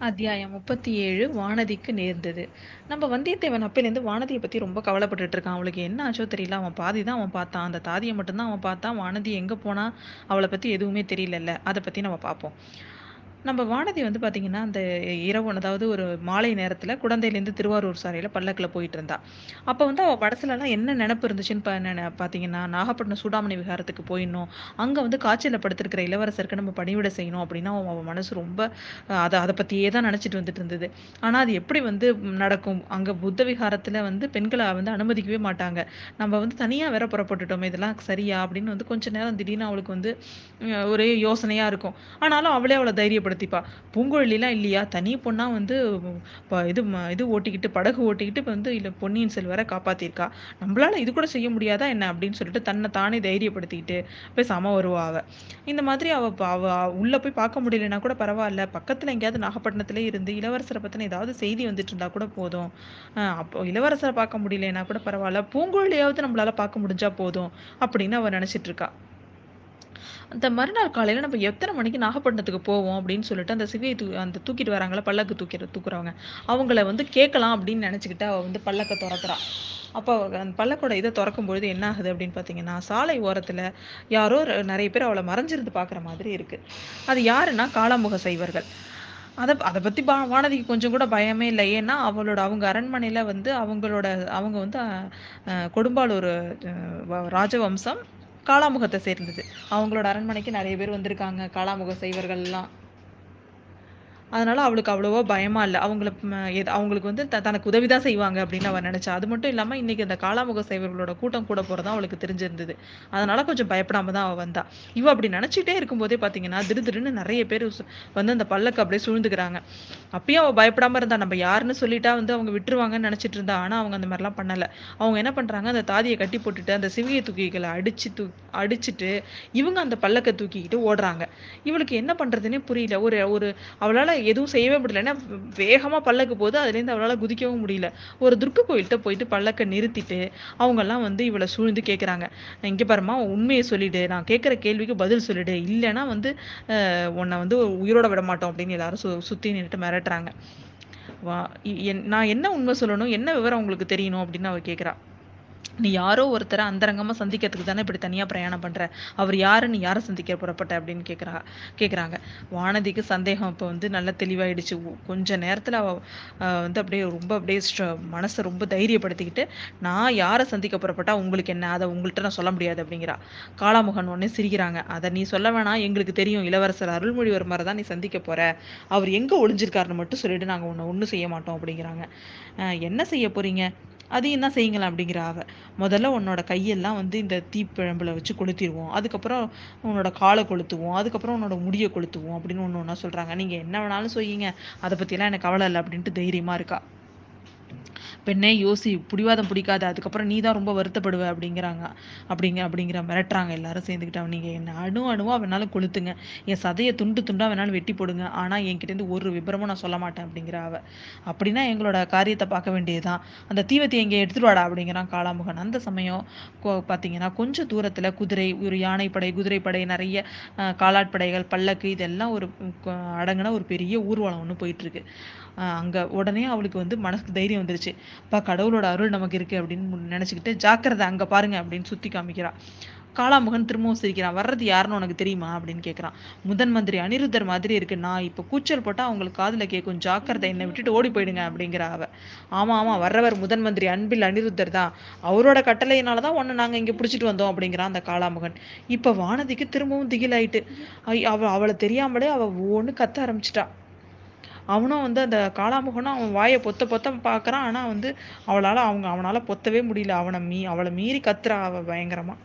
அத்தியாயம் 37 வானதிக்கு நேர்ந்தது. நம்ம வந்தியத்தேவன் அப்பைலேருந்து வானதியை பத்தி ரொம்ப கவலைப்பட்டுட்டு இருக்கான். அவளுக்கு என்ன ஆச்சோ தெரியல. அவன் பாதி தான் அவன் பார்த்தான். அந்த தாதியை மட்டும்தான் அவன் பார்த்தான். வானதி எங்க போனா? அவளை பத்தி எதுவுமே தெரியலல்ல. அதை பத்தி நம்ம பார்ப்போம். நம்ம வானதி வந்து பார்த்தீங்கன்னா, அந்த இரவு அதாவது ஒரு மாலை நேரத்தில் குழந்தையிலேருந்து திருவாரூர் சாலையில் பல்லக்கில் போயிட்டு போயிட்டுருந்தா. அப்போ வந்து அவள் படத்துலலாம் என்ன நினப்பு இருந்துச்சுன்னு ப நென பார்த்தீங்கன்னா, நாகப்பட்டினம் சூடாமணி விஹாரத்துக்கு போயிடணும். அங்கே வந்து காய்ச்சல்ல படுத்திருக்கிற இளவரசருக்கு நம்ம பணிவிட செய்யணும் அப்படின்னா அவன் அவ மனசு ரொம்ப அதை அதை பற்றியே தான் நினச்சிட்டு வந்துட்டு இருந்தது. ஆனால் அது எப்படி வந்து நடக்கும்? அங்கே புத்த விகாரத்தில் வந்து பெண்களை வந்து அனுமதிக்கவே மாட்டாங்க. நம்ம வந்து தனியாக வேற புறப்பட்டுட்டோமே! இதெல்லாம் சரியா? அப்படின்னு வந்து கொஞ்ச நேரம் திடீர்னு அவளுக்கு வந்து ஒரே யோசனையாக இருக்கும். ஆனாலும் அவளே அவள தைரியப்படுத்திப்பா. பூங்குழலிலாம் இல்லையா? தனி பொண்ணா வந்து இது ம இது ஓட்டிக்கிட்டு படகு ஓட்டிக்கிட்டு இப்போ வந்து இல்லை பொன்னியின் செல்வரை காப்பாத்திருக்கா நம்மளால இது கூட செய்ய முடியாதா என்ன? அப்படின்னு சொல்லிட்டு தன்னை தானே தைரியப்படுத்திக்கிட்டு பேசாம வருவா அவ. இந்த மாதிரி அவ அவ உள்ள போய் பார்க்க முடியலன்னா கூட பரவாயில்ல பக்கத்துல எங்கேயாவது நாகப்பட்டினத்திலே இருந்து இளவரசரை பத்தின ஏதாவது செய்தி வந்துட்டு இருந்தா கூட போதும். அப்போ இளவரசரை பார்க்க முடியலன்னா கூட பரவாயில்ல பூங்குழலியாவது நம்மளால பார்க்க முடிஞ்சா போதும். அப்படின்னு அவ நினைச்சிட்டு இருக்கா. அந்த மறுநாள் காலையில் நம்ம எத்தனை மணிக்கு நாகப்பட்டினத்துக்கு போவோம் அப்படின்னு சொல்லிட்டு அந்த சிவியை தூ அந்த தூக்கிட்டு வராங்களா பல்லக்கு தூக்கிற தூக்குறவங்க. அவங்கள வந்து கேட்கலாம் அப்படின்னு நினச்சிக்கிட்டு அவள் வந்து பல்லக்கை தொறக்குறா. அப்போ அந்த பல்லக்கோட இதை திறக்கும் பொழுது என்ன ஆகுது அப்படின்னு பார்த்தீங்கன்னா, சாலை ஓரத்தில் யாரோ நிறைய பேர் அவளை மறைஞ்சிருந்து பார்க்குற மாதிரி இருக்குது அது யாருன்னா காலாமுக செய்வர்கள் அதை அதை பற்றி பா வானதிக்கு கொஞ்சம் கூட பயமே இல்லை ஏன்னா, அவளோட அவங்க அரண்மனையில் வந்து அவங்களோட அவங்க வந்து கொடும்பாலூர் ராஜவம்சம் காளாமுகத்தை சேர்ந்தது. அவங்களோட அரண்மனைக்கு நிறைய பேர் வந்திருக்காங்க. காளாமுக செய்வர்கள்லாம் அதனால அவளுக்கு அவ்வளோவா பயமா இல்லை அவங்கள எது அவங்களுக்கு வந்து த தனக்கு உதவி தான் செய்வாங்க அப்படின்னு அவ நினச்சா அது மட்டும் இல்லாம இன்னைக்கு அந்த காளாமுக சைவர்களோட கூட்டம் கூட போகிறதா அவளுக்கு தெரிஞ்சிருந்தது. அதனால கொஞ்சம் பயப்படாம தான் அவ வந்தா. இவ அப்படி நெனச்சுட்டே இருக்கும்போதே பார்த்தீங்கன்னா, திடு நிறைய பேர் வந்து அந்த பல்லக்க அப்படியே சூழ்ந்துக்கிறாங்க. அப்பயும் அவ பயப்படாம இருந்தா. நம்ம யாருன்னு சொல்லிட்டா வந்து அவங்க விட்டுருவாங்கன்னு நினச்சிட்டு இருந்தா. ஆனா அவங்க அந்த மாதிரிலாம் பண்ணல. அவங்க என்ன பண்றாங்க, அந்த தாதியை கட்டி போட்டுட்டு அந்த சிவிகை தூக்கிகளை அடிச்சு தூ அடிச்சுட்டு, இவங்க அந்த பல்லக்கை தூக்கிக்கிட்டு ஓடுறாங்க. இவளுக்கு என்ன பண்றதுன்னே புரியல. ஒரு ஒரு அவளால எதுவும் செய்யவே முடியல. ஏன்னா வேகமாக பல்லக்கு போது. அதுலேருந்து அவளால் குதிக்கவும் முடியல. ஒரு துர்க்க கோயில்கிட்ட போயிட்டு பல்லக்க நிறுத்திட்டு, அவங்கெல்லாம் வந்து இவளை சூழ்ந்து கேட்குறாங்க. இங்கே பாருமா உண்மையை சொல்லிடு. நான் கேட்குற கேள்விக்கு பதில் சொல்லிடு. இல்லைன்னா வந்து உன்னை வந்து உயிரோட விட மாட்டோம் அப்படின்னு எல்லாரும் சு சுற்றி நின்றுட்டு மிரட்டுறாங்க. வா இ நான் என்ன உண்மை சொல்லணும்? என்ன விவரம் உங்களுக்கு தெரியணும்? அப்படின்னு அவள் கேட்குறா. "நீ யாரோ ஒருத்தரை அந்தரங்கமாக சந்திக்கிறதுக்கு தானே இப்படி தனியாக பிரயாணம் பண்ணுற அவர் யாரு? நீ யாரை சந்திக்க புறப்பட்ட?" அப்படின்னு கேட்குறா கேட்குறாங்க. வானதிக்கு சந்தேகம் இப்போ வந்து நல்லா தெளிவாயிடுச்சு. கொஞ்ச நேரத்தில் அவ வந்து அப்படியே ரொம்ப அப்படியே ஸ்ட்ர ரொம்ப தைரியப்படுத்திக்கிட்டு, "நான் யாரை சந்திக்க புறப்பட்டா உங்களுக்கு என்ன? அதை உங்கள்கிட்ட நான் சொல்ல முடியாது." அப்படிங்கிறா. காளாமுகன் உடனே சிரிக்கிறாங்க. அதை நீ சொல்ல வேணாம். எங்களுக்கு தெரியும். இளவரசர் அருள்மொழிவர்மரை தான் நீ சந்திக்க போகிற அவர் எங்கே ஒளிஞ்சிருக்காருன்னு மட்டும் சொல்லிட்டு நாங்கள் உன்ன ஒன்றும் செய்ய மாட்டோம்." அப்படிங்கிறாங்க. என்ன செய்ய போகிறீங்க "அதையும் தான் செய்யுங்களேன்." அப்படிங்கிற அவ. "முதல்ல உன்னோட கையெல்லாம் வந்து இந்த தீப்பிழம்புல வச்சு கொளுத்திடுவோம் அதுக்கப்புறம் உன்னோட காலை கொளுத்துவோம். அதுக்கப்புறம் உன்னோட முடியை கொளுத்துவோம்." அப்படின்னு ஒன்று ஒன்றா சொல்கிறாங்க நீங்கள் என்ன வேணாலும் செய்யுங்க. அதை பற்றிலாம் எனக்கு கவலை இல்லை அப்படின்ட்டு தைரியமாக இருக்கா. "பெண்ணே யோசி. பிடிவாதம் பிடிக்காது அதுக்கப்புறம் நீ தான் ரொம்ப வருத்தப்படுவ." அப்படிங்கிறாங்க. அப்படிங்க அப்படிங்கிற மிரட்டுறாங்க எல்லாரும் சேர்ந்துக்கிட்டு. நீங்கள் என்ன அணு அணுவா வேணாலும் கொளுத்துங்க. என் சதையை துண்டு துண்டாக வேணாலும் வெட்டி போடுங்க. ஆனா என்கிட்டேருந்து ஒரு விபரமும் நான் சொல்ல மாட்டேன்." அப்படிங்கிற அவ. "அப்படின்னா எங்களோட காரியத்தை பார்க்க வேண்டியது தான். அந்த தீவத்தை எங்கே எடுத்துட்டு வாடா." அப்படிங்கிறான் காளாமுகன். அந்த சமயம் பார்த்தீங்கன்னா, கொஞ்சம் தூரத்தில் குதிரை, ஒரு யானைப்படை, குதிரைப்படை, நிறைய காலாட்படைகள், பல்லக்கு இதெல்லாம் ஒரு அடங்கின ஒரு பெரிய ஊர்வலம் ஒன்று போயிட்டுருக்கு. அங்கே உடனே அவளுக்கு வந்து மனசுக்கு தைரியம் வந்துருச்சு. "அப்பா கடவுளோட அருள் நமக்கு இருக்கு." அப்படின்னு நெனச்சுக்கிட்டு, ஜாக்கிரதை அங்க பாருங்க." அப்படின்னு சுத்தி காமிக்கிறா. காளாமுகன் திரும்பவும் சிரிக்கிறான். "வர்றது யாருன்னு உனக்கு தெரியுமா?" அப்படின்னு கேட்குறான். "முதன் மந்திரி அனிருத்தர் மாதிரி இருக்கு. நான் இப்ப கூச்சல் போட்டா அவங்களுக்கு காதுல கேட்கும். ஜாக்கிரதை என்ன விட்டுட்டு ஓடி போயிடுங்க." அப்படிங்கிற அவ. "ஆமா, ஆமா. வர்றவர் முதன் மந்திரி அன்பில் அனிருத்தர் தான். அவரோட கட்டளையினால தான் ஒன்று நாங்க இங்க புடிச்சிட்டு வந்தோம்." அப்படிங்கிறான் அந்த காளாமுகன். இப்ப வானதிக்கு திரும்பவும் திகிலாயிட்டு. அவ அவள தெரியாமலே அவ ஒன்று கத்த ஆரம்பிச்சிட்டா அவனும் வந்து அந்த காளாமுகனும் அவன் வாயை பொத்த பொத்த பார்க்குறான். ஆனால் வந்து அவளால் அவங்க அவனால் பொத்தவே முடியல. அவனை மீ அவளை மீறி கத்துறா அவள் பயங்கரமாக